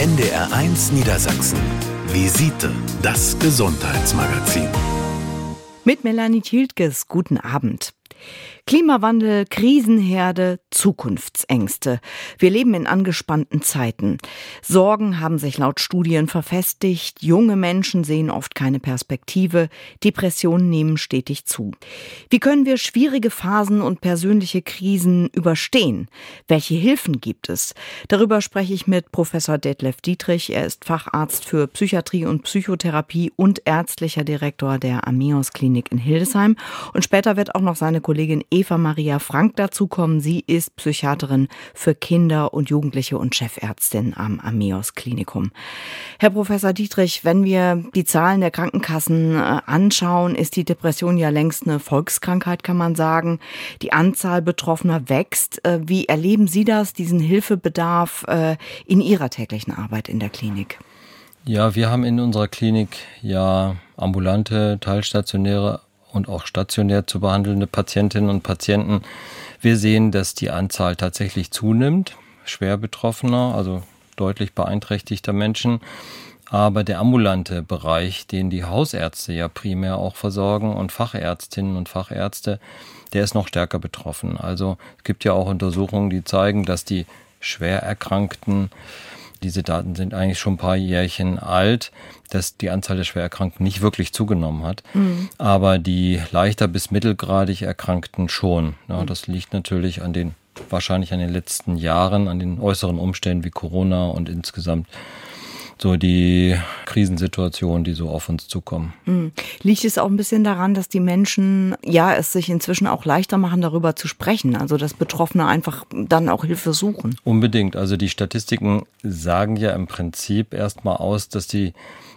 NDR1 Niedersachsen. Visite, das Gesundheitsmagazin. Mit Melanie Tiltges, guten Abend. Klimawandel, Krisenherde, Zukunftsängste. Wir leben in angespannten Zeiten. Sorgen haben sich laut Studien verfestigt. Junge Menschen sehen oft keine Perspektive. Depressionen nehmen stetig zu. Wie können wir schwierige Phasen und persönliche Krisen überstehen? Welche Hilfen gibt es? Darüber spreche ich mit Professor Detlef Dietrich. Er ist Facharzt für Psychiatrie und Psychotherapie und ärztlicher Direktor der Ameos Klinik in Hildesheim. Und später wird auch noch seine Kollegin Eva Maria Frank dazukommen. Sie ist Psychiaterin für Kinder und Jugendliche und Chefärztin am Ameos Klinikum. Herr Professor Dietrich, wenn wir die Zahlen der Krankenkassen äh, anschauen, ist die Depression ja längst eine Volkskrankheit, kann man sagen. Die Anzahl Betroffener wächst. Äh, wie erleben Sie das, diesen Hilfebedarf äh, in Ihrer täglichen Arbeit in der Klinik? Ja, wir haben in unserer Klinik ja ambulante, teilstationäre und auch stationär zu behandelnde Patientinnen und Patienten. Wir sehen, dass die Anzahl tatsächlich zunimmt, schwer betroffener, also deutlich beeinträchtigter Menschen. Aber der ambulante Bereich, den die Hausärzte ja primär auch versorgen und Fachärztinnen und Fachärzte, der ist noch stärker betroffen. Also es gibt ja auch Untersuchungen, die zeigen, dass die schwer Erkrankten diese Daten sind eigentlich schon ein paar Jährchen alt, dass die Anzahl der Schwererkrankten nicht wirklich zugenommen hat. Mhm. Aber die leichter bis mittelgradig Erkrankten schon. Ja, mhm. das liegt natürlich an den, wahrscheinlich an den letzten Jahren, an den äußeren Umständen wie Corona und insgesamt so die Krisensituationen, die so auf uns zukommen. Hm. Liegt es auch ein bisschen daran, dass die Menschen ja es sich inzwischen auch leichter machen, darüber zu sprechen, also dass Betroffene einfach dann auch Hilfe suchen? Unbedingt. Also die Statistiken sagen ja im Prinzip erstmal aus, dass die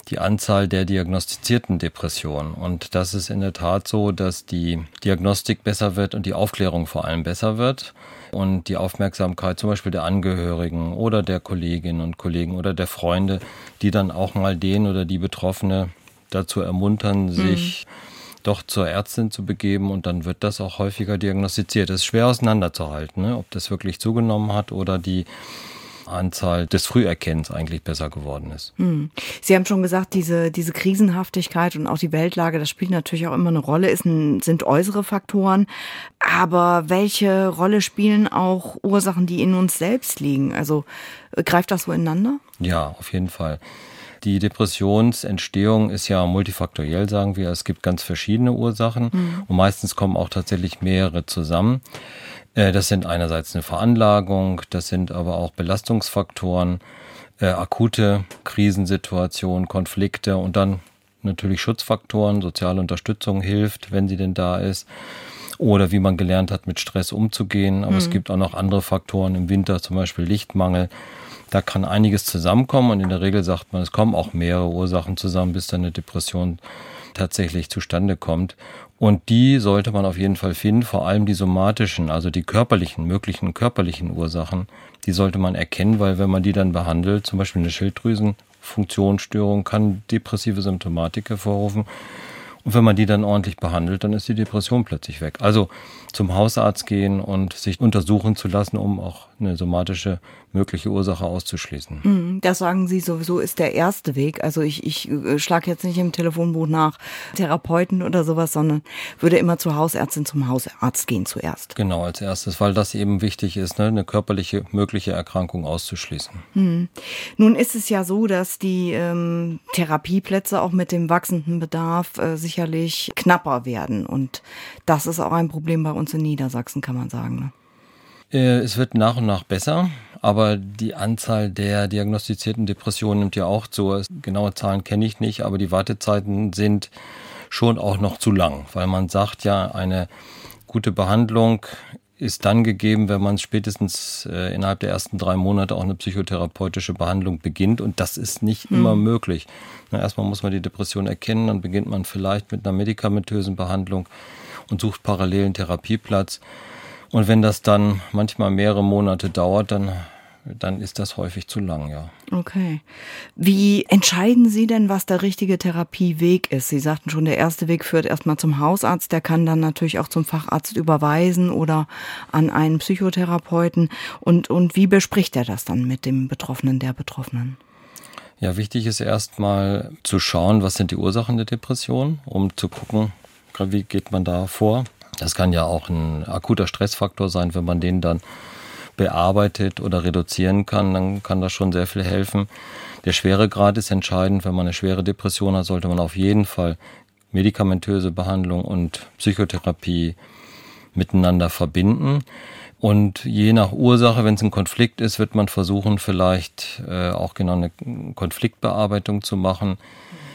die Anzahl der diagnostizierten Depressionen. Und das ist in der Tat so, dass die Diagnostik besser wird und die Aufklärung vor allem besser wird und die Aufmerksamkeit zum Beispiel der Angehörigen oder der Kolleginnen und Kollegen oder der Freunde, die dann auch mal den oder die Betroffene dazu ermuntern, mhm. sich doch zur Ärztin zu begeben und dann wird das auch häufiger diagnostiziert. Es ist schwer auseinanderzuhalten, ne? ob das wirklich zugenommen hat oder die Anzahl des Früherkennens eigentlich besser geworden ist. Hm. Sie haben schon gesagt, diese, diese Krisenhaftigkeit und auch die Weltlage, das spielt natürlich auch immer eine Rolle, ist ein, sind äußere Faktoren. Aber welche Rolle spielen auch Ursachen, die in uns selbst liegen? Also äh, greift das so ineinander? Ja, auf jeden Fall. Die Depressionsentstehung ist ja multifaktoriell, sagen wir. Es gibt ganz verschiedene Ursachen mhm. und meistens kommen auch tatsächlich mehrere zusammen. Äh, das sind einerseits eine Veranlagung, das sind aber auch Belastungsfaktoren, äh, akute Krisensituationen, Konflikte und dann natürlich Schutzfaktoren, soziale Unterstützung hilft, wenn sie denn da ist. Oder wie man gelernt hat, mit Stress umzugehen. Aber mhm. es gibt auch noch andere Faktoren im Winter, zum Beispiel Lichtmangel. Da kann einiges zusammenkommen und in der Regel sagt man, es kommen auch mehrere Ursachen zusammen, bis dann eine Depression tatsächlich zustande kommt. Und die sollte man auf jeden Fall finden, vor allem die somatischen, also die körperlichen, möglichen körperlichen Ursachen, die sollte man erkennen, weil wenn man die dann behandelt, zum Beispiel eine Schilddrüsenfunktionsstörung kann depressive Symptomatik hervorrufen. Und wenn man die dann ordentlich behandelt, dann ist die Depression plötzlich weg. Also zum Hausarzt gehen und sich untersuchen zu lassen, um auch eine somatische mögliche Ursache auszuschließen. Mhm, das sagen Sie sowieso ist der erste Weg. Also ich, ich äh, schlage jetzt nicht im Telefonbuch nach Therapeuten oder sowas, sondern würde immer zur Hausärztin zum Hausarzt gehen zuerst. Genau, als erstes, weil das eben wichtig ist, ne, eine körperliche mögliche Erkrankung auszuschließen. Mhm. Nun ist es ja so, dass die ähm, Therapieplätze auch mit dem wachsenden Bedarf äh, sicherlich knapper werden. Und das ist auch ein Problem bei uns uns in Niedersachsen, kann man sagen. Ne? Äh, es wird nach und nach besser, aber die Anzahl der diagnostizierten Depressionen nimmt ja auch zu. Genaue Zahlen kenne ich nicht, aber die Wartezeiten sind schon auch noch zu lang, weil man sagt ja, eine gute Behandlung ist dann gegeben, wenn man spätestens äh, innerhalb der ersten drei Monate auch eine psychotherapeutische Behandlung beginnt. Und das ist nicht mhm. immer möglich. Na, erstmal muss man die Depression erkennen, dann beginnt man vielleicht mit einer medikamentösen Behandlung und sucht parallel einen Therapieplatz. Und wenn das dann manchmal mehrere Monate dauert, dann, dann ist das häufig zu lang, ja. Okay. Wie entscheiden Sie denn, was der richtige Therapieweg ist? Sie sagten schon, der erste Weg führt erstmal zum Hausarzt, der kann dann natürlich auch zum Facharzt überweisen oder an einen Psychotherapeuten. Und, und wie bespricht er das dann mit dem Betroffenen, der Betroffenen? Ja, wichtig ist erstmal zu schauen, was sind die Ursachen der Depression, um zu gucken, wie geht man da vor. Das kann ja auch ein akuter Stressfaktor sein, wenn man den dann bearbeitet oder reduzieren kann, dann kann das schon sehr viel helfen. Der Schweregrad ist entscheidend. Wenn man eine schwere Depression hat, sollte man auf jeden Fall medikamentöse Behandlung und Psychotherapie miteinander verbinden. Und je nach Ursache, wenn es ein Konflikt ist, wird man versuchen, vielleicht äh, auch genau eine Konfliktbearbeitung zu machen.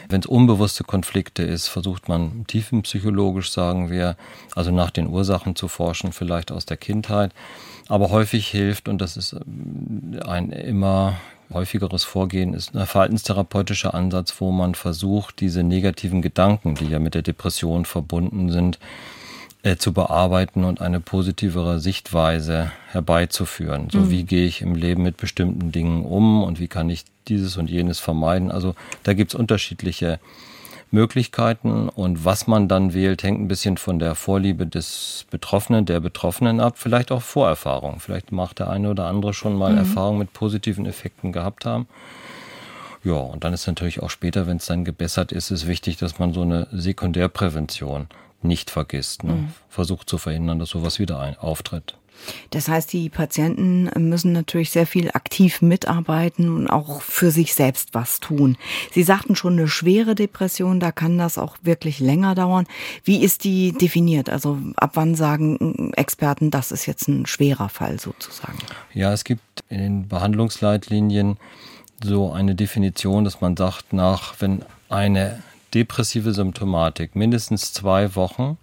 Wenn es unbewusste Konflikte ist, versucht man tiefenpsychologisch, sagen wir, also nach den Ursachen zu forschen, vielleicht aus der Kindheit. Aber häufig hilft, und das ist ähm, ein immer häufigeres Vorgehen, ist ein verhaltenstherapeutischer Ansatz, wo man versucht, diese negativen Gedanken, die ja mit der Depression verbunden sind, äh, zu bearbeiten und eine positivere Sichtweise herbeizuführen. So mhm. wie gehe ich im Leben mit bestimmten Dingen um und wie kann ich dieses und jenes vermeiden. Also da gibt es unterschiedliche Möglichkeiten und was man dann wählt, hängt ein bisschen von der Vorliebe des Betroffenen, der Betroffenen ab, vielleicht auch Vorerfahrung. Vielleicht macht der eine oder andere schon mal mhm. Erfahrung mit positiven Effekten gehabt haben. Ja, und dann ist natürlich auch später, wenn es dann gebessert ist, ist wichtig, dass man so eine Sekundärprävention nicht vergisst. Ne? Mhm. Versucht zu verhindern, dass sowas wieder ein, auftritt. Das heißt, die Patienten müssen natürlich sehr viel aktiv mitarbeiten und auch für sich selbst was tun. Sie sagten schon eine schwere Depression, da kann das auch wirklich länger dauern. Wie ist die definiert? Also ab wann sagen Experten, das ist jetzt ein schwerer Fall sozusagen? Ja, es gibt in den Behandlungsleitlinien so eine Definition, dass man sagt, nach wenn eine depressive Symptomatik. Mindestens zwei Wochen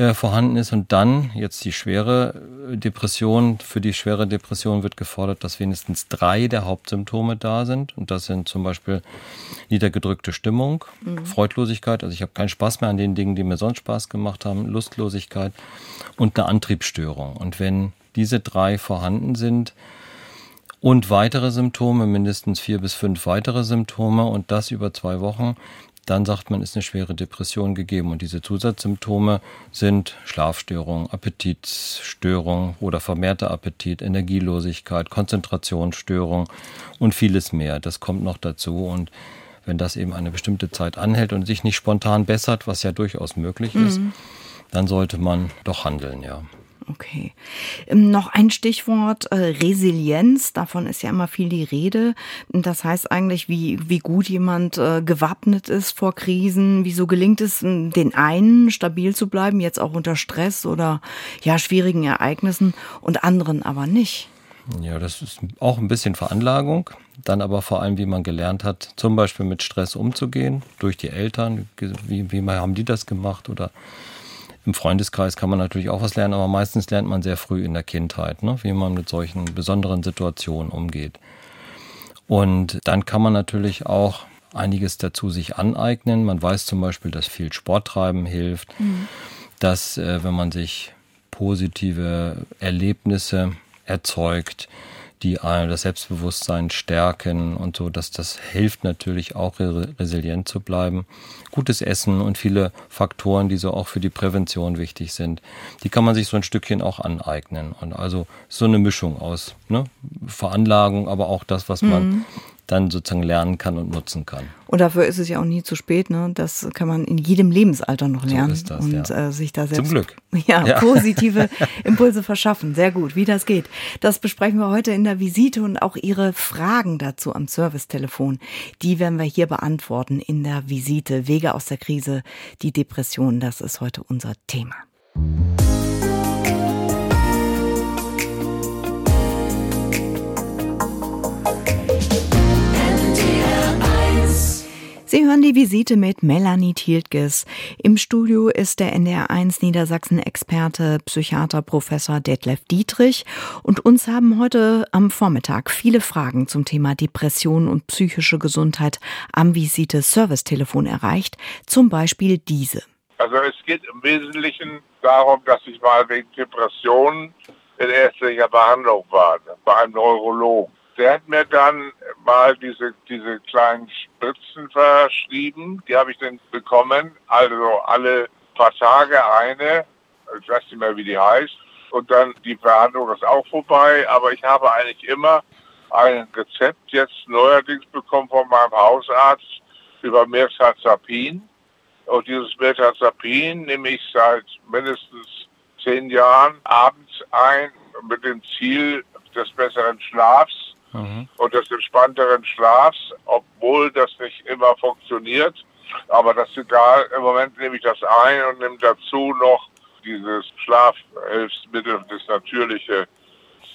äh, vorhanden ist und dann jetzt die schwere äh, Depression, für die schwere Depression wird gefordert, dass wenigstens drei der Hauptsymptome da sind. Und das sind zum Beispiel niedergedrückte Stimmung, mhm. Freudlosigkeit, also ich habe keinen Spaß mehr an den Dingen, die mir sonst Spaß gemacht haben, Lustlosigkeit und eine Antriebsstörung. Und wenn diese drei vorhanden sind, und weitere Symptome, mindestens vier bis fünf weitere Symptome und das über zwei Wochen, dann sagt man, ist eine schwere Depression gegeben. Und diese Zusatzsymptome sind Schlafstörung, Appetitstörung oder vermehrter Appetit, Energielosigkeit, Konzentrationsstörung und vieles mehr. Das kommt noch dazu. Und wenn das eben eine bestimmte Zeit anhält und sich nicht spontan bessert, was ja durchaus möglich ist, mhm. dann sollte man doch handeln, ja. Okay. Ähm, noch ein Stichwort äh, Resilienz. Davon ist ja immer viel die Rede. Das heißt eigentlich, wie, wie gut jemand äh, gewappnet ist vor Krisen. Wieso gelingt es den einen stabil zu bleiben, jetzt auch unter Stress oder ja schwierigen Ereignissen und anderen aber nicht? Ja, das ist auch ein bisschen Veranlagung. Dann aber vor allem, wie man gelernt hat, zum Beispiel mit Stress umzugehen, durch die Eltern. Wie, wie haben die das gemacht oder im Freundeskreis kann man natürlich auch was lernen, aber meistens lernt man sehr früh in der Kindheit, ne, wie man mit solchen besonderen Situationen umgeht. Und dann kann man natürlich auch einiges dazu sich aneignen. Man weiß zum Beispiel, dass viel Sporttreiben hilft, mhm. dass äh, wenn man sich positive Erlebnisse erzeugt, die das Selbstbewusstsein stärken und so, dass das hilft natürlich auch resilient zu bleiben. Gutes Essen und viele Faktoren, die so auch für die Prävention wichtig sind, die kann man sich so ein Stückchen auch aneignen. Und also so eine Mischung aus ne? Veranlagung, aber auch das, was man mhm dann sozusagen lernen kann und nutzen kann. Und dafür ist es ja auch nie zu spät. Ne? Das kann man in jedem Lebensalter noch lernen so das, und ja. äh, sich da selbst Zum Glück. Ja, ja, positive Impulse verschaffen. Sehr gut, wie das geht. Das besprechen wir heute in der Visite und auch Ihre Fragen dazu am Servicetelefon. Die werden wir hier beantworten in der Visite. Wege aus der Krise, die Depression, das ist heute unser Thema. Sie hören die Visite mit Melanie Thieltges. Im Studio ist der NDR1 Niedersachsen-Experte, Psychiater Professor Detlef Dietrich. Und uns haben heute am Vormittag viele Fragen zum Thema Depression und psychische Gesundheit am Visite Servicetelefon erreicht. Zum Beispiel diese. Also es geht im Wesentlichen darum, dass ich mal wegen Depressionen in ärztlicher Behandlung war, bei einem Neurologen der hat mir dann mal diese, diese kleinen Spritzen verschrieben. Die habe ich dann bekommen. Also alle paar Tage eine. Ich weiß nicht mehr, wie die heißt. Und dann die Behandlung ist auch vorbei. Aber ich habe eigentlich immer ein Rezept jetzt neuerdings bekommen von meinem Hausarzt über Mirtazapin. Und dieses Mirtazapin nehme ich seit mindestens zehn Jahren abends ein mit dem Ziel des besseren Schlafs mhm. und des entspannteren Schlafs, obwohl das nicht immer funktioniert. Aber das ist egal. Im Moment nehme ich das ein und nehme dazu noch dieses Schlafhilfsmittel, das natürliche.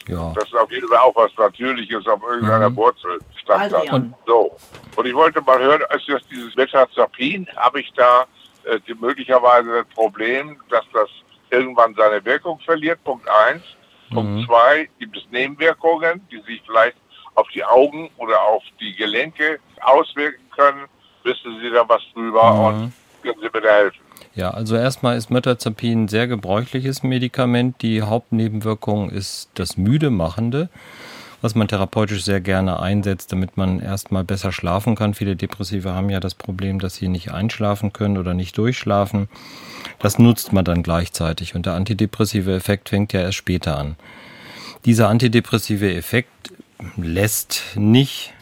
Ja. Das ist auf jeden Fall auch was Natürliches auf irgendeiner mhm. Wurzel stammt. Und, so. und ich wollte mal hören, ist das dieses Metazapin, habe ich da äh, die, möglicherweise das Problem, dass das irgendwann seine Wirkung verliert, Punkt eins. Mhm. Punkt zwei, gibt es Nebenwirkungen, die sich vielleicht auf die Augen oder auf die Gelenke auswirken können. Wissen Sie da was drüber mhm. und können Sie mir da helfen? Ja, also erstmal ist Metazapin ein sehr gebräuchliches Medikament. Die Hauptnebenwirkung ist das Müdemachende, was man therapeutisch sehr gerne einsetzt, damit man erstmal besser schlafen kann. Viele Depressive haben ja das Problem, dass sie nicht einschlafen können oder nicht durchschlafen. Das nutzt man dann gleichzeitig und der antidepressive Effekt fängt ja erst später an. Dieser antidepressive Effekt lässt nicht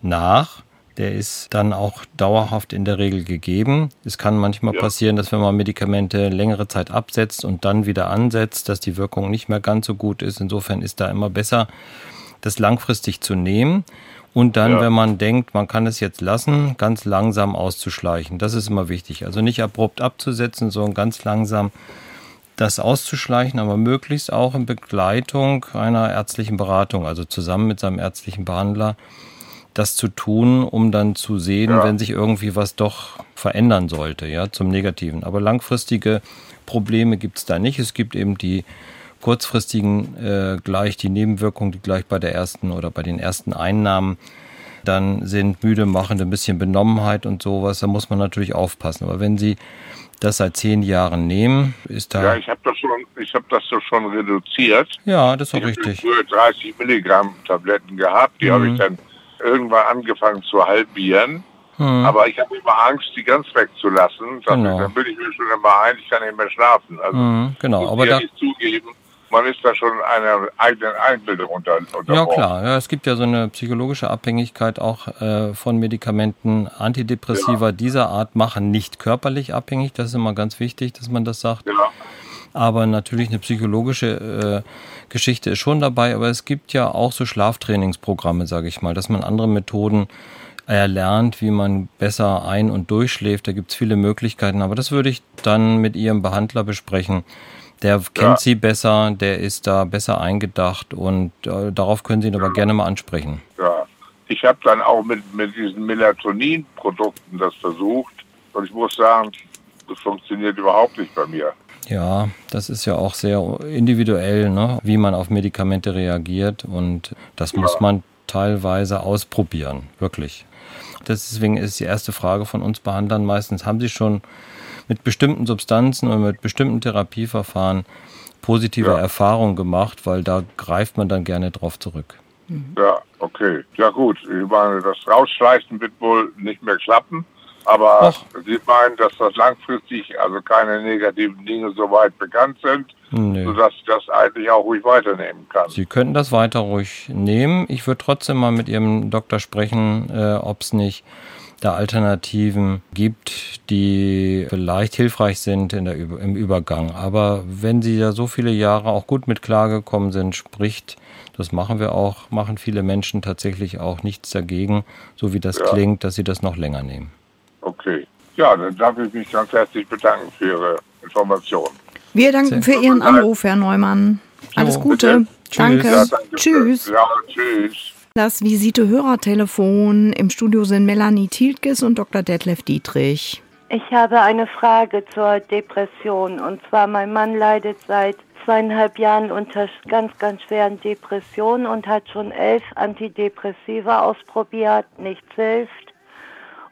nach. Der ist dann auch dauerhaft in der Regel gegeben. Es kann manchmal ja. passieren, dass wenn man Medikamente längere Zeit absetzt und dann wieder ansetzt, dass die Wirkung nicht mehr ganz so gut ist. Insofern ist da immer besser, das langfristig zu nehmen und dann, ja. wenn man denkt, man kann es jetzt lassen, ganz langsam auszuschleichen. Das ist immer wichtig. Also nicht abrupt abzusetzen, sondern ganz langsam das auszuschleichen, aber möglichst auch in Begleitung einer ärztlichen Beratung, also zusammen mit seinem ärztlichen Behandler, das zu tun, um dann zu sehen, ja. wenn sich irgendwie was doch verändern sollte, ja, zum Negativen. Aber langfristige Probleme gibt es da nicht. Es gibt eben die kurzfristigen äh, gleich die Nebenwirkungen, die gleich bei der ersten oder bei den ersten Einnahmen dann sind müde machen, ein bisschen Benommenheit und sowas. Da muss man natürlich aufpassen. Aber wenn Sie das seit zehn Jahren nehmen, ist da. Ja, ich habe das schon, ich habe das so schon reduziert. Ja, das ist auch richtig. Ich habe 30 Milligramm Tabletten gehabt, die mhm. habe ich dann irgendwann angefangen zu halbieren. Mhm. Aber ich habe immer Angst, die ganz wegzulassen. Genau. Dann bin ich mir schon immer ein, ich kann nicht mehr schlafen. Also, mhm, genau, aber da, zugeben, man ist da schon einer eigenen Einbildung unter, unter Ja klar, ja, es gibt ja so eine psychologische Abhängigkeit auch äh, von Medikamenten. Antidepressiva ja. dieser Art machen nicht körperlich abhängig, das ist immer ganz wichtig, dass man das sagt. Ja. Aber natürlich eine psychologische äh, Geschichte ist schon dabei, aber es gibt ja auch so Schlaftrainingsprogramme, sage ich mal, dass man andere Methoden erlernt, wie man besser ein- und durchschläft. Da gibt es viele Möglichkeiten, aber das würde ich dann mit Ihrem Behandler besprechen der kennt ja. sie besser, der ist da besser eingedacht und äh, darauf können Sie ihn aber gerne mal ansprechen. Ja, ich habe dann auch mit, mit diesen Melatonin-Produkten das versucht und ich muss sagen, das funktioniert überhaupt nicht bei mir. Ja, das ist ja auch sehr individuell, ne? wie man auf Medikamente reagiert und das ja. muss man teilweise ausprobieren, wirklich. Deswegen ist die erste Frage von uns Behandlern meistens, haben Sie schon mit bestimmten Substanzen und mit bestimmten Therapieverfahren positive ja. Erfahrungen gemacht, weil da greift man dann gerne drauf zurück. Mhm. Ja, okay. Ja gut, ich meine, das Rausschleichen wird wohl nicht mehr klappen. Aber Ach. Sie meinen, dass das langfristig also keine negativen Dinge so weit bekannt sind, nee. sodass ich das eigentlich auch ruhig weiternehmen kann. Sie könnten das weiter ruhig nehmen. Ich würde trotzdem mal mit Ihrem Doktor sprechen, äh, ob es nicht da Alternativen gibt, die vielleicht hilfreich sind in der, im Übergang. Aber wenn Sie da so viele Jahre auch gut mit klargekommen sind, spricht, das machen wir auch, machen viele Menschen tatsächlich auch nichts dagegen, so wie das ja. klingt, dass Sie das noch länger nehmen. Okay. Ja, dann darf ich mich ganz herzlich bedanken für Ihre Informationen. Wir danken Sehr für Ihren Anruf, Herr Neumann. Alles Gute. Tschüss. Danke. Ja, danke. Tschüss. Ja, tschüss. Das Visite-Hörertelefon. Im Studio sind Melanie Tiltges und Dr. Detlef Dietrich. Ich habe eine Frage zur Depression. Und zwar, mein Mann leidet seit zweieinhalb Jahren unter ganz, ganz schweren Depressionen und hat schon elf Antidepressiva ausprobiert. Nichts hilft.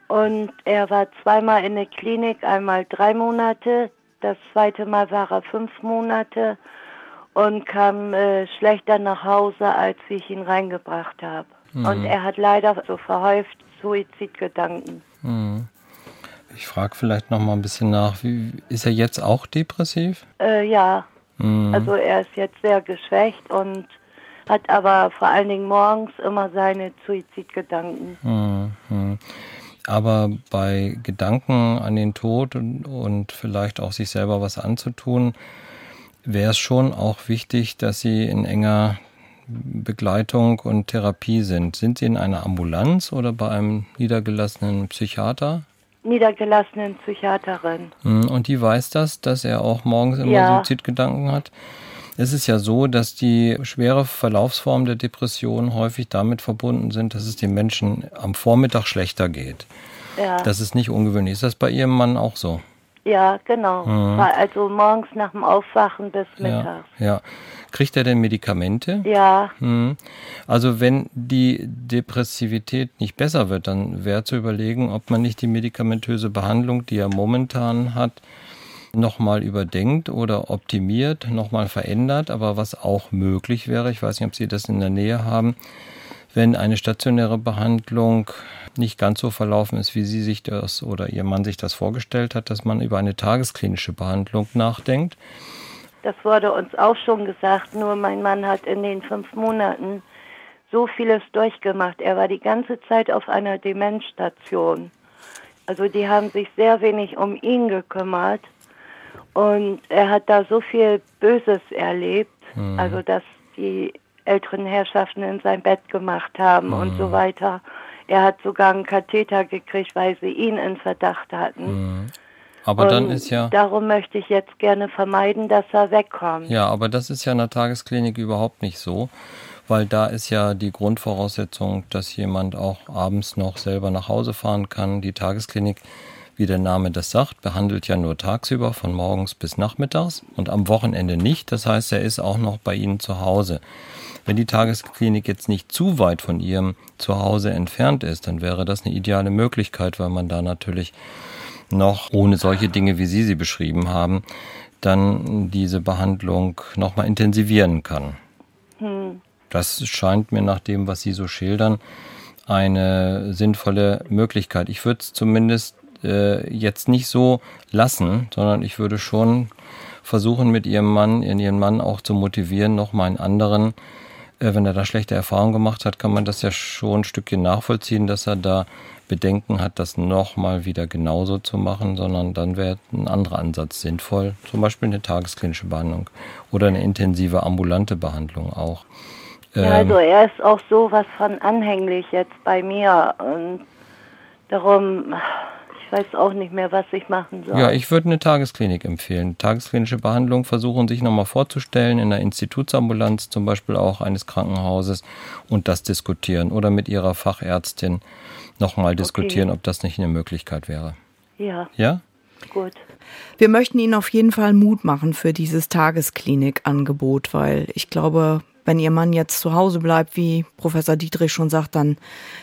Und er war zweimal in der Klinik, einmal drei Monate. Das zweite Mal war er fünf Monate und kam äh, schlechter nach Hause, als ich ihn reingebracht habe. Mhm. Und er hat leider so verhäuft Suizidgedanken. Mhm. Ich frage vielleicht noch mal ein bisschen nach. Wie, ist er jetzt auch depressiv? Äh, ja. Mhm. Also er ist jetzt sehr geschwächt und hat aber vor allen Dingen morgens immer seine Suizidgedanken. Mhm. Aber bei Gedanken an den Tod und, und vielleicht auch sich selber was anzutun, wäre es schon auch wichtig, dass Sie in enger Begleitung und Therapie sind. Sind Sie in einer Ambulanz oder bei einem niedergelassenen Psychiater? Niedergelassenen Psychiaterin. Hm, und die weiß das, dass er auch morgens immer ja. Suizidgedanken hat? Es ist ja so, dass die schwere Verlaufsformen der Depression häufig damit verbunden sind, dass es den Menschen am Vormittag schlechter geht. Ja. Das ist nicht ungewöhnlich. Ist das bei Ihrem Mann auch so? Ja, genau. Mhm. Also morgens nach dem Aufwachen bis mittags. Ja, ja. Kriegt er denn Medikamente? Ja. Mhm. Also wenn die Depressivität nicht besser wird, dann wäre zu überlegen, ob man nicht die medikamentöse Behandlung, die er momentan hat, nochmal überdenkt oder optimiert, nochmal verändert. Aber was auch möglich wäre, ich weiß nicht, ob Sie das in der Nähe haben, wenn eine stationäre Behandlung nicht ganz so verlaufen ist, wie Sie sich das oder Ihr Mann sich das vorgestellt hat, dass man über eine tagesklinische Behandlung nachdenkt. Das wurde uns auch schon gesagt, nur mein Mann hat in den fünf Monaten so vieles durchgemacht. Er war die ganze Zeit auf einer Demenzstation. Also die haben sich sehr wenig um ihn gekümmert und er hat da so viel Böses erlebt, mhm. also dass die älteren Herrschaften in sein Bett gemacht haben mhm. und so hm. weiter. Er hat sogar einen Katheter gekriegt, weil sie ihn in Verdacht hatten. Mhm. Aber und dann ist ja. Darum möchte ich jetzt gerne vermeiden, dass er wegkommt. Ja, aber das ist ja in der Tagesklinik überhaupt nicht so, weil da ist ja die Grundvoraussetzung, dass jemand auch abends noch selber nach Hause fahren kann. Die Tagesklinik, wie der Name das sagt, behandelt ja nur tagsüber von morgens bis nachmittags und am Wochenende nicht. Das heißt, er ist auch noch bei Ihnen zu Hause. Wenn die Tagesklinik jetzt nicht zu weit von ihrem Zuhause entfernt ist, dann wäre das eine ideale Möglichkeit, weil man da natürlich noch ohne solche Dinge, wie Sie sie beschrieben haben, dann diese Behandlung nochmal intensivieren kann. Hm. Das scheint mir nach dem, was Sie so schildern, eine sinnvolle Möglichkeit. Ich würde es zumindest äh, jetzt nicht so lassen, sondern ich würde schon versuchen, mit Ihrem Mann, Ihren Mann auch zu motivieren, nochmal einen anderen wenn er da schlechte Erfahrungen gemacht hat, kann man das ja schon ein Stückchen nachvollziehen, dass er da Bedenken hat, das nochmal wieder genauso zu machen, sondern dann wäre ein anderer Ansatz sinnvoll. Zum Beispiel eine tagesklinische Behandlung oder eine intensive ambulante Behandlung auch. Ja, also ähm, er ist auch so was von anhänglich jetzt bei mir und darum weiß auch nicht mehr, was ich machen soll. Ja, ich würde eine Tagesklinik empfehlen. Tagesklinische Behandlung versuchen sich nochmal vorzustellen in der Institutsambulanz, zum Beispiel auch eines Krankenhauses und das diskutieren oder mit ihrer Fachärztin nochmal diskutieren, okay. ob das nicht eine Möglichkeit wäre. Ja. Ja? Gut. Wir möchten Ihnen auf jeden Fall Mut machen für dieses Tagesklinik-Angebot, weil ich glaube, wenn Ihr Mann jetzt zu Hause bleibt, wie Professor Dietrich schon sagt, dann,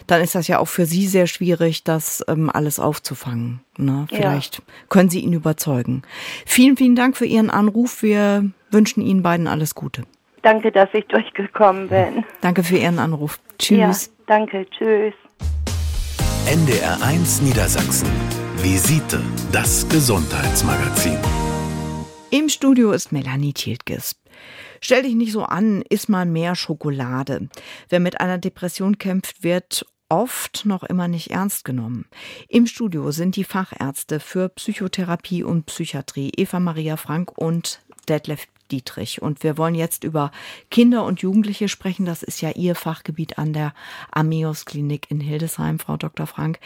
dann ist das ja auch für Sie sehr schwierig, das ähm, alles aufzufangen. Ne? Vielleicht ja. können Sie ihn überzeugen. Vielen, vielen Dank für Ihren Anruf. Wir wünschen Ihnen beiden alles Gute. Danke, dass ich durchgekommen bin. Danke für Ihren Anruf. Tschüss. Ja, danke, tschüss. NDR1 Niedersachsen. Visite, das Gesundheitsmagazin. Im Studio ist Melanie Tiltges. Stell dich nicht so an, iss mal mehr Schokolade. Wer mit einer Depression kämpft, wird oft noch immer nicht ernst genommen. Im Studio sind die Fachärzte für Psychotherapie und Psychiatrie Eva Maria Frank und Detlef Dietrich. Und wir wollen jetzt über Kinder und Jugendliche sprechen. Das ist ja Ihr Fachgebiet an der Ameos Klinik in Hildesheim, Frau Dr. Frank.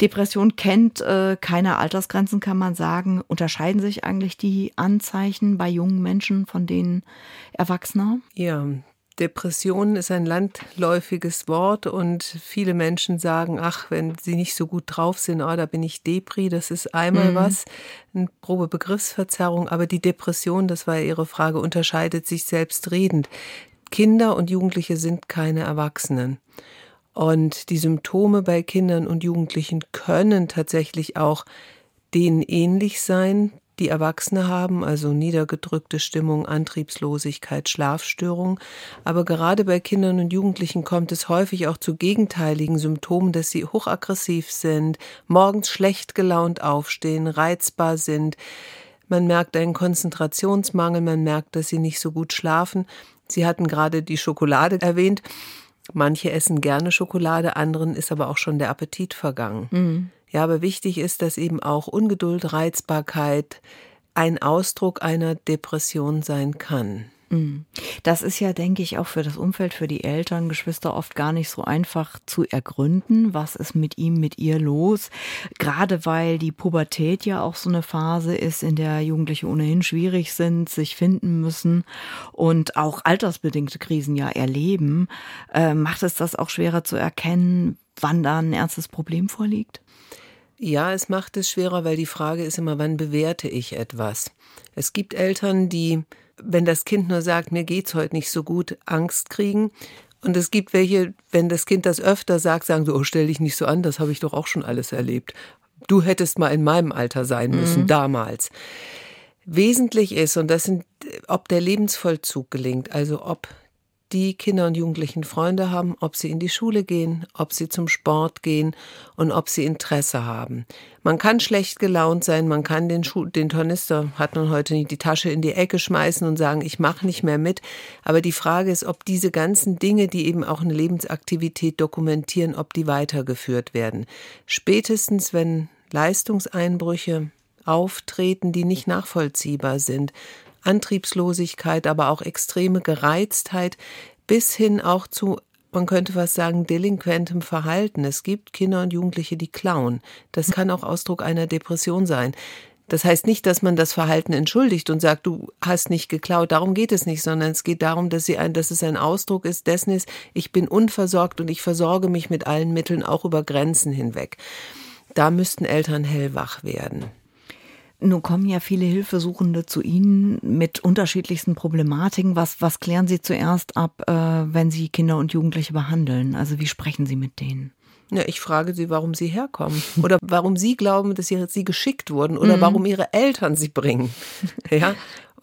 Depression kennt äh, keine Altersgrenzen, kann man sagen. Unterscheiden sich eigentlich die Anzeichen bei jungen Menschen von denen Erwachsener? Ja, Depression ist ein landläufiges Wort und viele Menschen sagen, ach, wenn sie nicht so gut drauf sind, oh, da bin ich Depri, das ist einmal mhm. was, eine grobe Begriffsverzerrung, aber die Depression, das war Ihre Frage, unterscheidet sich selbstredend. Kinder und Jugendliche sind keine Erwachsenen. Und die Symptome bei Kindern und Jugendlichen können tatsächlich auch denen ähnlich sein, die Erwachsene haben, also niedergedrückte Stimmung, Antriebslosigkeit, Schlafstörung. Aber gerade bei Kindern und Jugendlichen kommt es häufig auch zu gegenteiligen Symptomen, dass sie hochaggressiv sind, morgens schlecht gelaunt aufstehen, reizbar sind, Man merkt einen Konzentrationsmangel, man merkt, dass sie nicht so gut schlafen. Sie hatten gerade die Schokolade erwähnt. Manche essen gerne Schokolade, anderen ist aber auch schon der Appetit vergangen. Mhm. Ja, aber wichtig ist, dass eben auch Ungeduld, Reizbarkeit ein Ausdruck einer Depression sein kann. Mhm. Das ist ja, denke ich, auch für das Umfeld, für die Eltern, Geschwister oft gar nicht so einfach zu ergründen, was ist mit ihm, mit ihr los. Gerade weil die Pubertät ja auch so eine Phase ist, in der Jugendliche ohnehin schwierig sind, sich finden müssen und auch altersbedingte Krisen ja erleben, äh, macht es das auch schwerer zu erkennen, wann da ein ernstes Problem vorliegt? Ja, es macht es schwerer, weil die Frage ist immer, wann bewerte ich etwas? Es gibt Eltern, die wenn das Kind nur sagt, mir geht's heute nicht so gut, Angst kriegen. Und es gibt welche, wenn das Kind das öfter sagt, sagen so, oh, stell dich nicht so an, das habe ich doch auch schon alles erlebt. Du hättest mal in meinem Alter sein müssen, mhm. damals. Wesentlich ist, und das sind, ob der Lebensvollzug gelingt, also ob die Kinder und Jugendlichen Freunde haben, ob sie in die Schule gehen, ob sie zum Sport gehen und ob sie Interesse haben. Man kann schlecht gelaunt sein, man kann den, Schu den Tornister, hat man heute nicht, die Tasche in die Ecke schmeißen und sagen, ich mache nicht mehr mit. Aber die Frage ist, ob diese ganzen Dinge, die eben auch eine Lebensaktivität dokumentieren, ob die weitergeführt werden. Spätestens, wenn Leistungseinbrüche auftreten, die nicht nachvollziehbar sind, Antriebslosigkeit, aber auch extreme Gereiztheit bis hin auch zu man könnte was sagen, delinquentem Verhalten. Es gibt Kinder und Jugendliche, die klauen. Das kann auch Ausdruck einer Depression sein. Das heißt nicht, dass man das Verhalten entschuldigt und sagt, du hast nicht geklaut. Darum geht es nicht, sondern es geht darum, dass, sie ein, dass es ein Ausdruck ist dessen ist, ich bin unversorgt und ich versorge mich mit allen Mitteln auch über Grenzen hinweg. Da müssten Eltern hellwach werden. Nun kommen ja viele Hilfesuchende zu Ihnen mit unterschiedlichsten Problematiken. Was, was klären Sie zuerst ab, äh, wenn Sie Kinder und Jugendliche behandeln? Also wie sprechen Sie mit denen? Ja, ich frage sie, warum sie herkommen oder warum sie glauben, dass sie, sie geschickt wurden oder mhm. warum ihre Eltern sie bringen. Ja,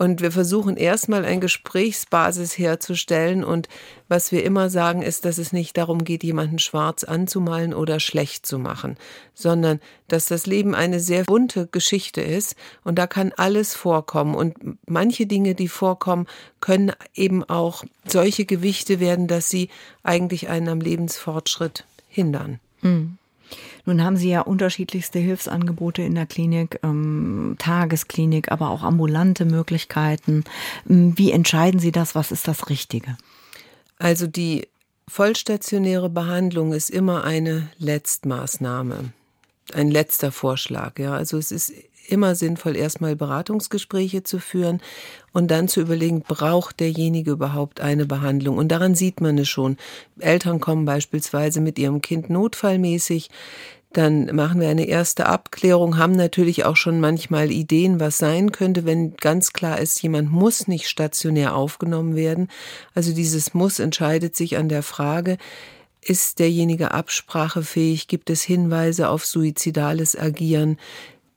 und wir versuchen erstmal eine Gesprächsbasis herzustellen. Und was wir immer sagen, ist, dass es nicht darum geht, jemanden schwarz anzumalen oder schlecht zu machen, sondern dass das Leben eine sehr bunte Geschichte ist. Und da kann alles vorkommen. Und manche Dinge, die vorkommen, können eben auch solche Gewichte werden, dass sie eigentlich einen am Lebensfortschritt hindern. Mhm. Nun haben Sie ja unterschiedlichste Hilfsangebote in der Klinik, ähm, Tagesklinik, aber auch ambulante Möglichkeiten. Ähm, wie entscheiden Sie das? Was ist das Richtige? Also die vollstationäre Behandlung ist immer eine Letztmaßnahme, ein letzter Vorschlag. Ja, also es ist immer sinnvoll, erstmal Beratungsgespräche zu führen und dann zu überlegen, braucht derjenige überhaupt eine Behandlung? Und daran sieht man es schon. Eltern kommen beispielsweise mit ihrem Kind notfallmäßig. Dann machen wir eine erste Abklärung, haben natürlich auch schon manchmal Ideen, was sein könnte, wenn ganz klar ist, jemand muss nicht stationär aufgenommen werden. Also dieses Muss entscheidet sich an der Frage, ist derjenige absprachefähig? Gibt es Hinweise auf suizidales Agieren?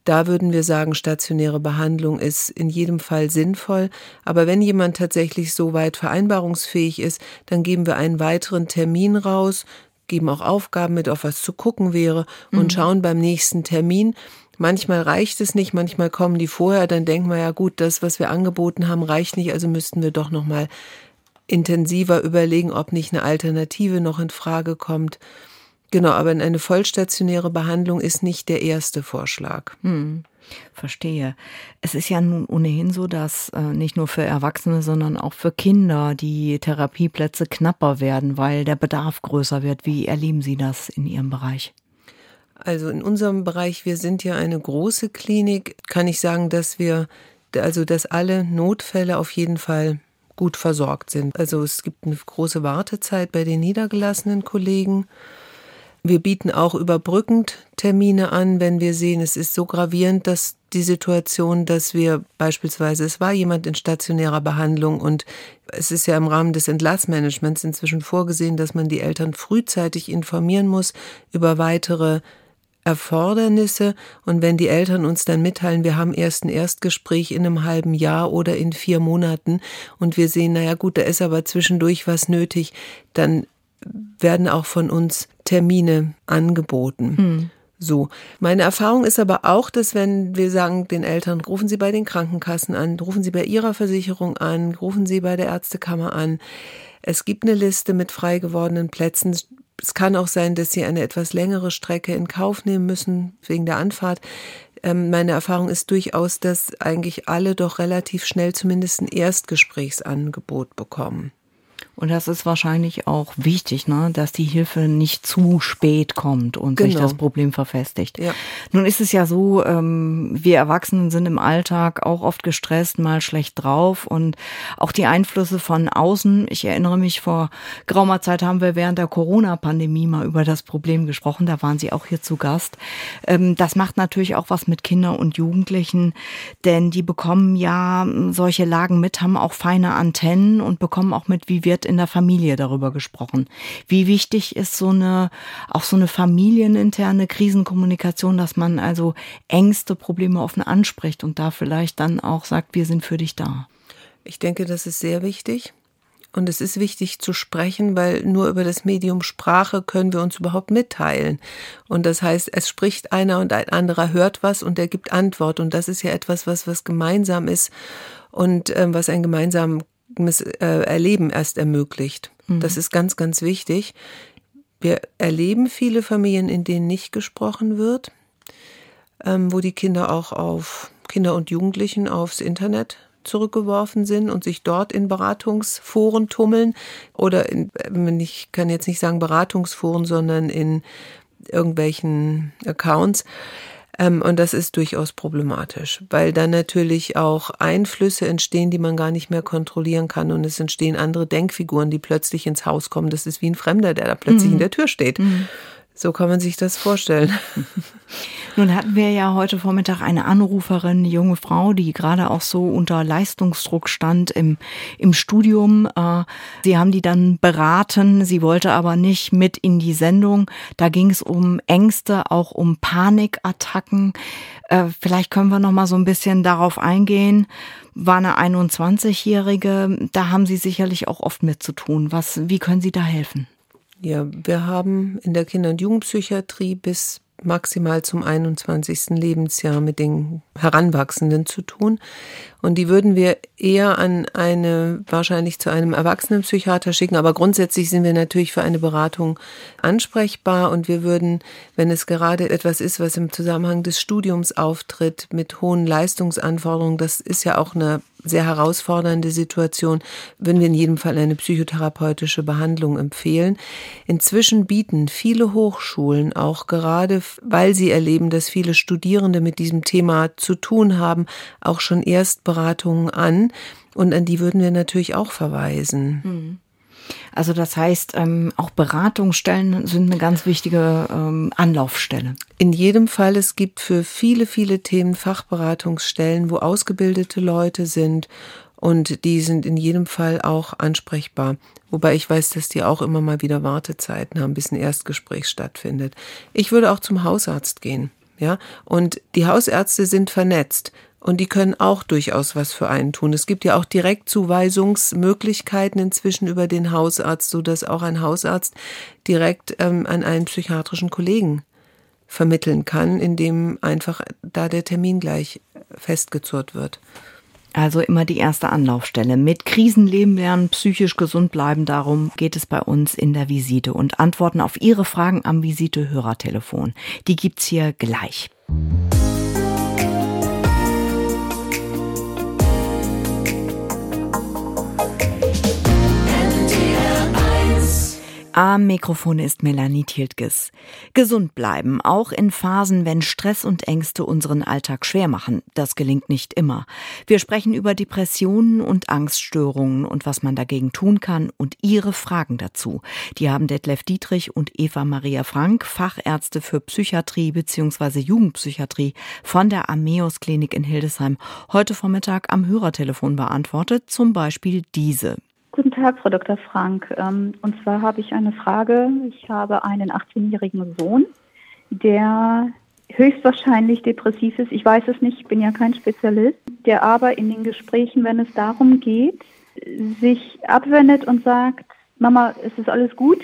Da würden wir sagen, stationäre Behandlung ist in jedem Fall sinnvoll. Aber wenn jemand tatsächlich so weit vereinbarungsfähig ist, dann geben wir einen weiteren Termin raus, geben auch Aufgaben mit, auf was zu gucken wäre und mhm. schauen beim nächsten Termin. Manchmal reicht es nicht, manchmal kommen die vorher, dann denken wir ja gut, das, was wir angeboten haben, reicht nicht, also müssten wir doch nochmal intensiver überlegen, ob nicht eine Alternative noch in Frage kommt. Genau, aber eine vollstationäre Behandlung ist nicht der erste Vorschlag. Hm. Verstehe. Es ist ja nun ohnehin so, dass äh, nicht nur für Erwachsene, sondern auch für Kinder die Therapieplätze knapper werden, weil der Bedarf größer wird. Wie erleben Sie das in Ihrem Bereich? Also in unserem Bereich, wir sind ja eine große Klinik, kann ich sagen, dass wir, also dass alle Notfälle auf jeden Fall gut versorgt sind. Also es gibt eine große Wartezeit bei den niedergelassenen Kollegen. Wir bieten auch überbrückend Termine an, wenn wir sehen, es ist so gravierend, dass die Situation, dass wir beispielsweise, es war jemand in stationärer Behandlung und es ist ja im Rahmen des Entlassmanagements inzwischen vorgesehen, dass man die Eltern frühzeitig informieren muss über weitere Erfordernisse und wenn die Eltern uns dann mitteilen, wir haben erst ein Erstgespräch in einem halben Jahr oder in vier Monaten und wir sehen, naja gut, da ist aber zwischendurch was nötig, dann werden auch von uns Termine angeboten. Mhm. So. Meine Erfahrung ist aber auch, dass wenn wir sagen den Eltern, rufen Sie bei den Krankenkassen an, rufen Sie bei Ihrer Versicherung an, rufen Sie bei der Ärztekammer an. Es gibt eine Liste mit frei gewordenen Plätzen. Es kann auch sein, dass Sie eine etwas längere Strecke in Kauf nehmen müssen wegen der Anfahrt. Ähm, meine Erfahrung ist durchaus, dass eigentlich alle doch relativ schnell zumindest ein Erstgesprächsangebot bekommen. Und das ist wahrscheinlich auch wichtig, ne, dass die Hilfe nicht zu spät kommt und genau. sich das Problem verfestigt. Ja. Nun ist es ja so, ähm, wir Erwachsenen sind im Alltag auch oft gestresst, mal schlecht drauf und auch die Einflüsse von außen. Ich erinnere mich, vor geraumer Zeit haben wir während der Corona-Pandemie mal über das Problem gesprochen. Da waren Sie auch hier zu Gast. Ähm, das macht natürlich auch was mit Kindern und Jugendlichen, denn die bekommen ja solche Lagen mit, haben auch feine Antennen und bekommen auch mit, wie wird in der Familie darüber gesprochen. Wie wichtig ist so eine, auch so eine familieninterne Krisenkommunikation, dass man also Ängste, Probleme offen anspricht und da vielleicht dann auch sagt, wir sind für dich da? Ich denke, das ist sehr wichtig. Und es ist wichtig zu sprechen, weil nur über das Medium Sprache können wir uns überhaupt mitteilen. Und das heißt, es spricht einer und ein anderer hört was und er gibt Antwort. Und das ist ja etwas, was, was gemeinsam ist und ähm, was ein gemeinsamen Erleben erst ermöglicht. Mhm. Das ist ganz, ganz wichtig. Wir erleben viele Familien, in denen nicht gesprochen wird, ähm, wo die Kinder auch auf Kinder und Jugendlichen aufs Internet zurückgeworfen sind und sich dort in Beratungsforen tummeln oder in, ich kann jetzt nicht sagen Beratungsforen, sondern in irgendwelchen Accounts. Ähm, und das ist durchaus problematisch, weil dann natürlich auch Einflüsse entstehen, die man gar nicht mehr kontrollieren kann. Und es entstehen andere Denkfiguren, die plötzlich ins Haus kommen. Das ist wie ein Fremder, der da plötzlich mhm. in der Tür steht. Mhm. So kann man sich das vorstellen. Nun hatten wir ja heute Vormittag eine Anruferin, eine junge Frau, die gerade auch so unter Leistungsdruck stand im, im Studium. Äh, sie haben die dann beraten, sie wollte aber nicht mit in die Sendung. Da ging es um Ängste, auch um Panikattacken. Äh, vielleicht können wir noch mal so ein bisschen darauf eingehen. War eine 21-Jährige, da haben Sie sicherlich auch oft mit zu tun. Was, wie können Sie da helfen? Ja, wir haben in der Kinder- und Jugendpsychiatrie bis maximal zum 21. Lebensjahr mit den Heranwachsenden zu tun. Und die würden wir eher an eine, wahrscheinlich zu einem Erwachsenenpsychiater schicken. Aber grundsätzlich sind wir natürlich für eine Beratung ansprechbar. Und wir würden, wenn es gerade etwas ist, was im Zusammenhang des Studiums auftritt, mit hohen Leistungsanforderungen, das ist ja auch eine sehr herausfordernde Situation, würden wir in jedem Fall eine psychotherapeutische Behandlung empfehlen. Inzwischen bieten viele Hochschulen auch gerade, weil sie erleben, dass viele Studierende mit diesem Thema zu tun haben, auch schon Erstberatungen an. Und an die würden wir natürlich auch verweisen. Mhm. Also das heißt, ähm, auch Beratungsstellen sind eine ganz wichtige ähm, Anlaufstelle. In jedem Fall, es gibt für viele, viele Themen Fachberatungsstellen, wo ausgebildete Leute sind und die sind in jedem Fall auch ansprechbar. Wobei ich weiß, dass die auch immer mal wieder Wartezeiten haben, bis ein Erstgespräch stattfindet. Ich würde auch zum Hausarzt gehen. Ja, und die Hausärzte sind vernetzt. Und die können auch durchaus was für einen tun. Es gibt ja auch Direktzuweisungsmöglichkeiten inzwischen über den Hausarzt, so dass auch ein Hausarzt direkt ähm, an einen psychiatrischen Kollegen vermitteln kann, indem einfach da der Termin gleich festgezurrt wird. Also immer die erste Anlaufstelle. Mit Krisenleben lernen, psychisch gesund bleiben, darum geht es bei uns in der Visite. Und Antworten auf Ihre Fragen am Visite-Hörertelefon. Die gibt's hier gleich. Am Mikrofon ist Melanie Tiltges. Gesund bleiben, auch in Phasen, wenn Stress und Ängste unseren Alltag schwer machen. Das gelingt nicht immer. Wir sprechen über Depressionen und Angststörungen und was man dagegen tun kann und Ihre Fragen dazu. Die haben Detlef Dietrich und Eva Maria Frank, Fachärzte für Psychiatrie bzw. Jugendpsychiatrie von der Ameos Klinik in Hildesheim, heute Vormittag am Hörertelefon beantwortet. Zum Beispiel diese. Guten Tag, Frau Dr. Frank. Ähm, und zwar habe ich eine Frage. Ich habe einen 18-jährigen Sohn, der höchstwahrscheinlich depressiv ist. Ich weiß es nicht, ich bin ja kein Spezialist, der aber in den Gesprächen, wenn es darum geht, sich abwendet und sagt, Mama, es ist alles gut,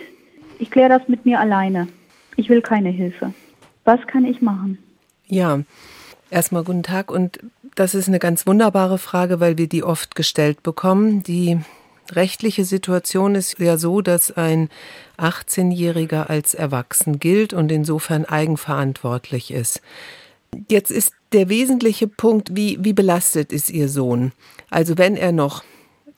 ich kläre das mit mir alleine. Ich will keine Hilfe. Was kann ich machen? Ja, erstmal guten Tag und das ist eine ganz wunderbare Frage, weil wir die oft gestellt bekommen. Die rechtliche Situation ist ja so, dass ein 18-Jähriger als erwachsen gilt und insofern eigenverantwortlich ist. Jetzt ist der wesentliche Punkt, wie, wie belastet ist Ihr Sohn? Also wenn er noch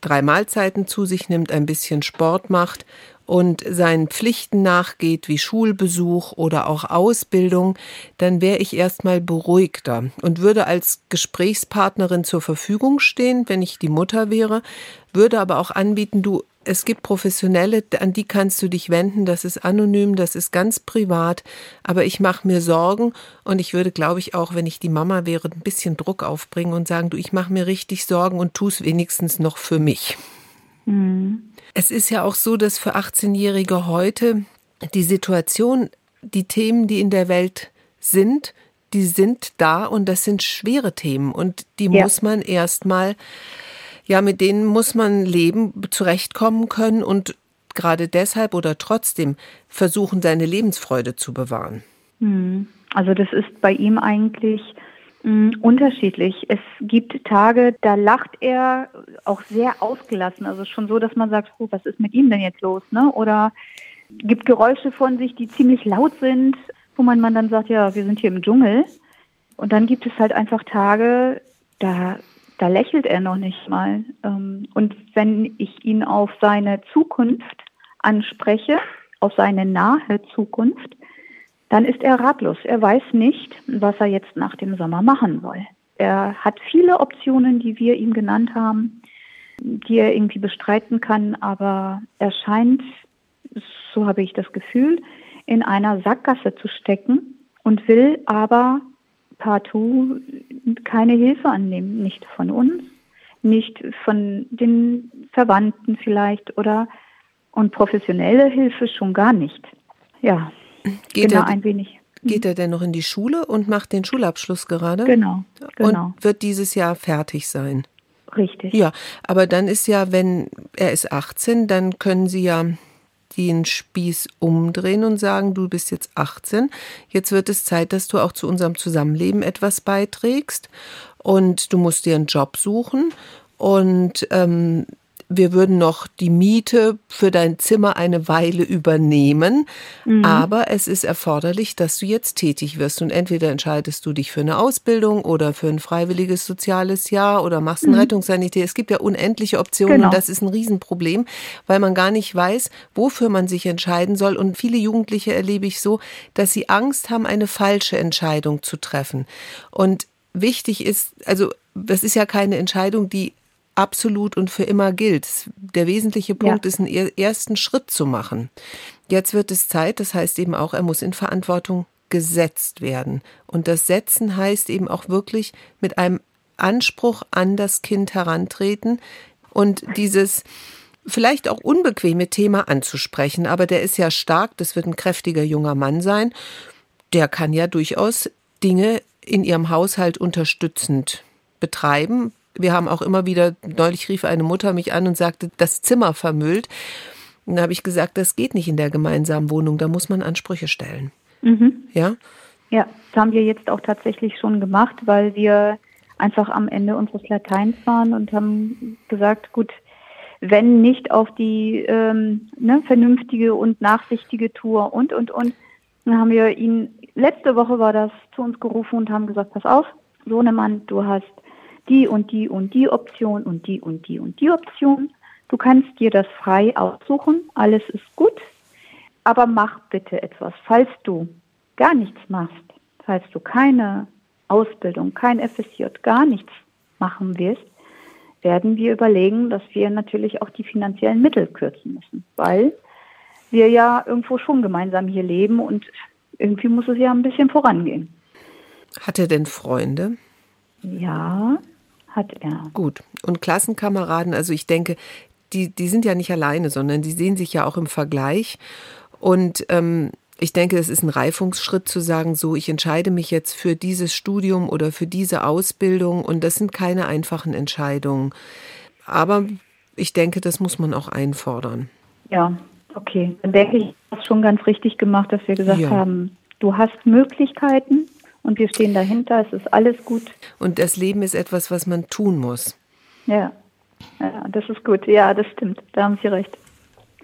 drei Mahlzeiten zu sich nimmt, ein bisschen Sport macht und seinen Pflichten nachgeht, wie Schulbesuch oder auch Ausbildung, dann wäre ich erstmal beruhigter und würde als Gesprächspartnerin zur Verfügung stehen, wenn ich die Mutter wäre, würde aber auch anbieten, du, es gibt Professionelle, an die kannst du dich wenden, das ist anonym, das ist ganz privat, aber ich mache mir Sorgen und ich würde, glaube ich, auch, wenn ich die Mama wäre, ein bisschen Druck aufbringen und sagen, du, ich mache mir richtig Sorgen und tu es wenigstens noch für mich. Mhm. Es ist ja auch so, dass für 18-Jährige heute die Situation, die Themen, die in der Welt sind, die sind da und das sind schwere Themen und die ja. muss man erstmal, ja, mit denen muss man leben, zurechtkommen können und gerade deshalb oder trotzdem versuchen, seine Lebensfreude zu bewahren. Hm. Also das ist bei ihm eigentlich unterschiedlich. Es gibt Tage, da lacht er auch sehr ausgelassen. Also schon so, dass man sagt, oh, was ist mit ihm denn jetzt los? Ne? Oder gibt Geräusche von sich, die ziemlich laut sind, wo man, man dann sagt, ja, wir sind hier im Dschungel. Und dann gibt es halt einfach Tage, da, da lächelt er noch nicht mal. Ähm, und wenn ich ihn auf seine Zukunft anspreche, auf seine nahe Zukunft, dann ist er ratlos. Er weiß nicht, was er jetzt nach dem Sommer machen soll. Er hat viele Optionen, die wir ihm genannt haben, die er irgendwie bestreiten kann, aber er scheint, so habe ich das Gefühl, in einer Sackgasse zu stecken und will aber partout keine Hilfe annehmen, nicht von uns, nicht von den Verwandten vielleicht oder und professionelle Hilfe schon gar nicht. Ja, Geht genau, er, ein wenig. Geht er denn noch in die Schule und macht den Schulabschluss gerade? Genau, genau. Und wird dieses Jahr fertig sein? Richtig. Ja, aber dann ist ja, wenn er ist 18, dann können Sie ja den Spieß umdrehen und sagen, du bist jetzt 18, jetzt wird es Zeit, dass du auch zu unserem Zusammenleben etwas beiträgst und du musst dir einen Job suchen und ähm, wir würden noch die Miete für dein Zimmer eine Weile übernehmen, mhm. aber es ist erforderlich, dass du jetzt tätig wirst und entweder entscheidest du dich für eine Ausbildung oder für ein freiwilliges soziales Jahr oder machst ein mhm. Rettungssanitär. Es gibt ja unendliche Optionen genau. und das ist ein Riesenproblem, weil man gar nicht weiß, wofür man sich entscheiden soll und viele Jugendliche erlebe ich so, dass sie Angst haben, eine falsche Entscheidung zu treffen. Und wichtig ist, also das ist ja keine Entscheidung, die absolut und für immer gilt. Der wesentliche Punkt ja. ist, einen ersten Schritt zu machen. Jetzt wird es Zeit, das heißt eben auch, er muss in Verantwortung gesetzt werden. Und das Setzen heißt eben auch wirklich mit einem Anspruch an das Kind herantreten und dieses vielleicht auch unbequeme Thema anzusprechen. Aber der ist ja stark, das wird ein kräftiger junger Mann sein. Der kann ja durchaus Dinge in ihrem Haushalt unterstützend betreiben, wir haben auch immer wieder, neulich rief eine Mutter mich an und sagte, das Zimmer vermüllt. Und da habe ich gesagt, das geht nicht in der gemeinsamen Wohnung, da muss man Ansprüche stellen. Mhm. Ja? Ja, das haben wir jetzt auch tatsächlich schon gemacht, weil wir einfach am Ende unseres Lateins waren und haben gesagt, gut, wenn nicht auf die ähm, ne, vernünftige und nachsichtige Tour und, und, und, dann haben wir ihn, letzte Woche war das, zu uns gerufen und haben gesagt, pass auf, Sohnemann, du hast die und die und die Option und die und die und die Option. Du kannst dir das frei aussuchen, alles ist gut, aber mach bitte etwas. Falls du gar nichts machst, falls du keine Ausbildung, kein FSJ, gar nichts machen wirst, werden wir überlegen, dass wir natürlich auch die finanziellen Mittel kürzen müssen, weil wir ja irgendwo schon gemeinsam hier leben und irgendwie muss es ja ein bisschen vorangehen. Hat er denn Freunde? Ja, hat er. Gut. Und Klassenkameraden, also ich denke, die, die sind ja nicht alleine, sondern die sehen sich ja auch im Vergleich. Und ähm, ich denke, es ist ein Reifungsschritt zu sagen, so, ich entscheide mich jetzt für dieses Studium oder für diese Ausbildung. Und das sind keine einfachen Entscheidungen. Aber ich denke, das muss man auch einfordern. Ja, okay. Dann denke ich, das schon ganz richtig gemacht, dass wir gesagt ja. haben, du hast Möglichkeiten und wir stehen dahinter, es ist alles gut. Und das Leben ist etwas, was man tun muss. Ja, ja das ist gut. Ja, das stimmt. Da haben Sie recht.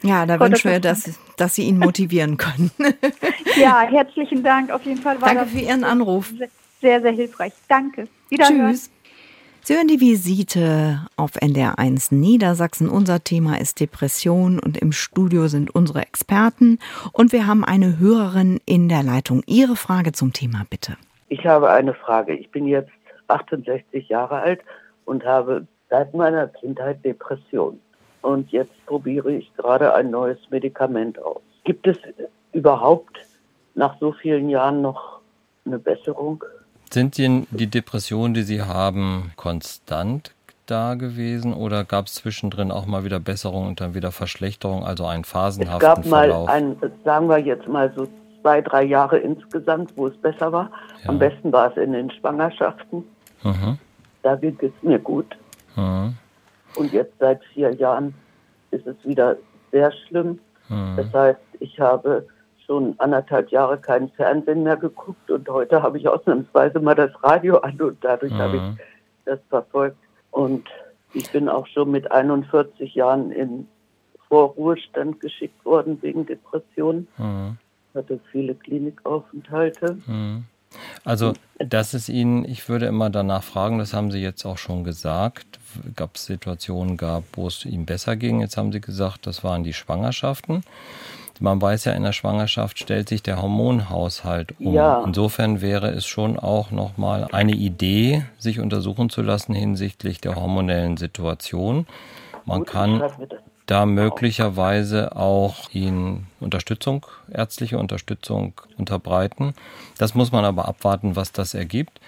Ja, da wünschen wir, dass, dass Sie ihn motivieren können. ja, herzlichen Dank. Auf jeden Fall war Danke für Ihren Anruf. Sehr, sehr hilfreich. Danke. Tschüss. Sie hören die Visite auf NDR1 Niedersachsen. Unser Thema ist Depression und im Studio sind unsere Experten und wir haben eine Hörerin in der Leitung. Ihre Frage zum Thema bitte. Ich habe eine Frage. Ich bin jetzt 68 Jahre alt und habe seit meiner Kindheit Depression. Und jetzt probiere ich gerade ein neues Medikament aus. Gibt es überhaupt nach so vielen Jahren noch eine Besserung? Sind denn die Depressionen, die Sie haben, konstant da gewesen oder gab es zwischendrin auch mal wieder Besserung und dann wieder Verschlechterung, also einen phasenhaften Verlauf? Es gab Verlauf? mal, ein, sagen wir jetzt mal so zwei, drei Jahre insgesamt, wo es besser war. Ja. Am besten war es in den Schwangerschaften. Mhm. Da ging es mir gut. Mhm. Und jetzt seit vier Jahren ist es wieder sehr schlimm. Mhm. Das heißt, ich habe schon anderthalb Jahre keinen Fernsehen mehr geguckt und heute habe ich ausnahmsweise mal das Radio an und dadurch habe ich das verfolgt. Und ich bin auch schon mit 41 Jahren in Vorruhestand geschickt worden wegen Depressionen. Mhm. Hatte viele Klinikaufenthalte. Mhm. Also, das ist Ihnen, ich würde immer danach fragen, das haben Sie jetzt auch schon gesagt, gab es Situationen gab, wo es Ihnen besser ging. Jetzt haben Sie gesagt, das waren die Schwangerschaften. Man weiß ja, in der Schwangerschaft stellt sich der Hormonhaushalt um. Ja. Insofern wäre es schon auch nochmal eine Idee, sich untersuchen zu lassen hinsichtlich der hormonellen Situation. Man Gut, kann da möglicherweise auch ihnen Unterstützung, ärztliche Unterstützung unterbreiten. Das muss man aber abwarten, was das ergibt.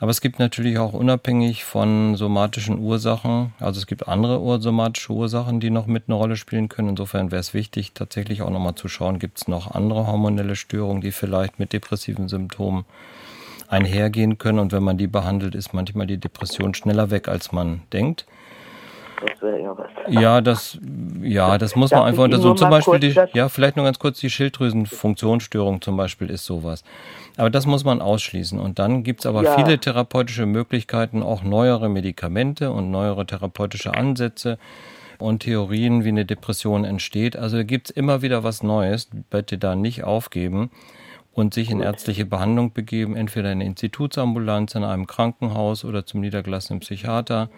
Aber es gibt natürlich auch unabhängig von somatischen Ursachen, also es gibt andere somatische Ursachen, die noch mit eine Rolle spielen können. Insofern wäre es wichtig, tatsächlich auch nochmal zu schauen, gibt es noch andere hormonelle Störungen, die vielleicht mit depressiven Symptomen einhergehen können. Und wenn man die behandelt, ist manchmal die Depression schneller weg, als man denkt. Das wäre ja was. Ja, das, ja, das muss man einfach untersuchen. Zum Beispiel die, ja, vielleicht nur ganz kurz die Schilddrüsenfunktionsstörung zum Beispiel ist sowas. Aber das muss man ausschließen. Und dann gibt es aber ja. viele therapeutische Möglichkeiten, auch neuere Medikamente und neuere therapeutische Ansätze und Theorien, wie eine Depression entsteht. Also gibt es immer wieder was Neues. Bitte da nicht aufgeben und sich in ärztliche Behandlung begeben, entweder in eine Institutsambulanz, in einem Krankenhaus oder zum niedergelassenen Psychiater.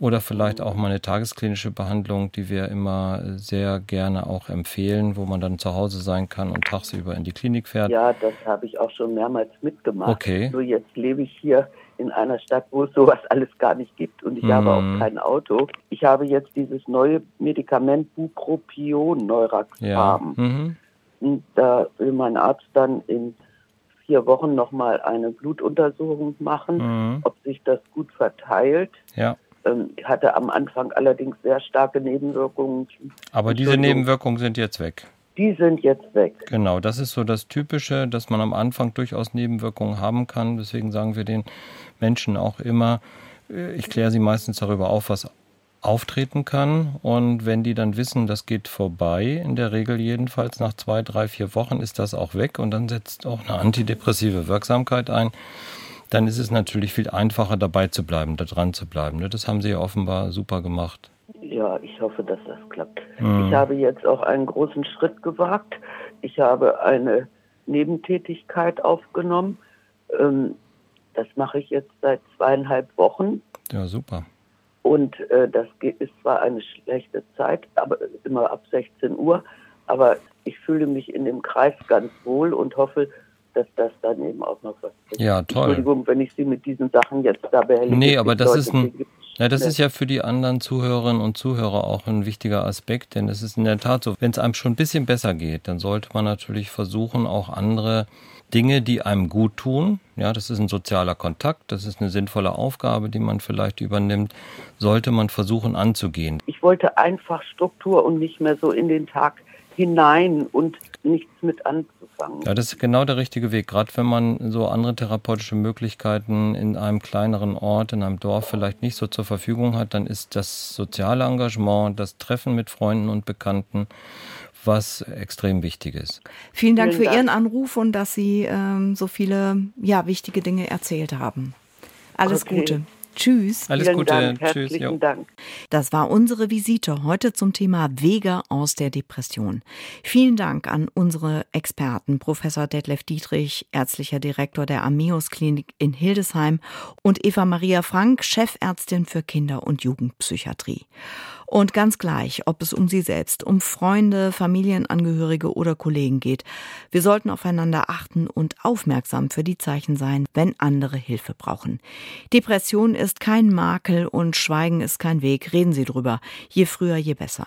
Oder vielleicht auch mal eine tagesklinische Behandlung, die wir immer sehr gerne auch empfehlen, wo man dann zu Hause sein kann und tagsüber in die Klinik fährt. Ja, das habe ich auch schon mehrmals mitgemacht. Okay. So jetzt lebe ich hier in einer Stadt, wo es sowas alles gar nicht gibt und ich mm. habe auch mhm. kein Auto. Ich habe jetzt dieses neue Medikament Bupropion Neuraxpharm. Ja. Mhm. Und da will mein Arzt dann in vier Wochen nochmal eine Blutuntersuchung machen, mhm. ob sich das gut verteilt. Ja. Ähm, hatte am Anfang allerdings sehr starke Nebenwirkungen. Aber diese Nebenwirkungen sind jetzt weg. Die sind jetzt weg. Genau, das ist so das Typische, dass man am Anfang durchaus Nebenwirkungen haben kann. Deswegen sagen wir den Menschen auch immer, äh, ich kläre sie meistens darüber auf, was auftreten kann. Und wenn die dann wissen, das geht vorbei, in der Regel jedenfalls nach zwei, drei, vier Wochen ist das auch weg und dann setzt auch eine antidepressive Wirksamkeit ein dann ist es natürlich viel einfacher dabei zu bleiben, da dran zu bleiben. Ne? Das haben Sie ja offenbar super gemacht. Ja, ich hoffe, dass das klappt. Mhm. Ich habe jetzt auch einen großen Schritt gewagt. Ich habe eine Nebentätigkeit aufgenommen. Ähm, das mache ich jetzt seit zweieinhalb Wochen. Ja, super. Und äh, das ist zwar eine schlechte Zeit, aber immer ab 16 Uhr, aber ich fühle mich in dem Kreis ganz wohl und hoffe, dass das dann eben auch noch was ist. Ja, toll. Entschuldigung, wenn ich Sie mit diesen Sachen jetzt da behellige. Nee, aber das Leute, ist ein, ja, das ist ja für die anderen Zuhörerinnen und Zuhörer auch ein wichtiger Aspekt, denn es ist in der Tat so, wenn es einem schon ein bisschen besser geht, dann sollte man natürlich versuchen, auch andere Dinge, die einem gut tun, ja, das ist ein sozialer Kontakt, das ist eine sinnvolle Aufgabe, die man vielleicht übernimmt, sollte man versuchen anzugehen. Ich wollte einfach Struktur und nicht mehr so in den Tag hinein und nichts mit anzufangen. Ja, das ist genau der richtige Weg. Gerade wenn man so andere therapeutische Möglichkeiten in einem kleineren Ort, in einem Dorf vielleicht nicht so zur Verfügung hat, dann ist das soziale Engagement, das Treffen mit Freunden und Bekannten, was extrem wichtig ist. Vielen Dank Vielen für Dank. Ihren Anruf und dass Sie ähm, so viele ja, wichtige Dinge erzählt haben. Alles okay. Gute. Tschüss. Alles Vielen Gute. Dank. Tschüss. Herzlichen Dank. Das war unsere Visite heute zum Thema Wege aus der Depression. Vielen Dank an unsere Experten, Professor Detlef Dietrich, ärztlicher Direktor der Ameus Klinik in Hildesheim und Eva Maria Frank, Chefärztin für Kinder- und Jugendpsychiatrie. Und ganz gleich, ob es um sie selbst, um Freunde, Familienangehörige oder Kollegen geht, wir sollten aufeinander achten und aufmerksam für die Zeichen sein, wenn andere Hilfe brauchen. Depression ist kein Makel und Schweigen ist kein Weg. Reden Sie drüber. Je früher, je besser.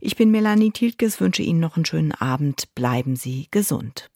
Ich bin Melanie Tiltges, wünsche Ihnen noch einen schönen Abend. Bleiben Sie gesund.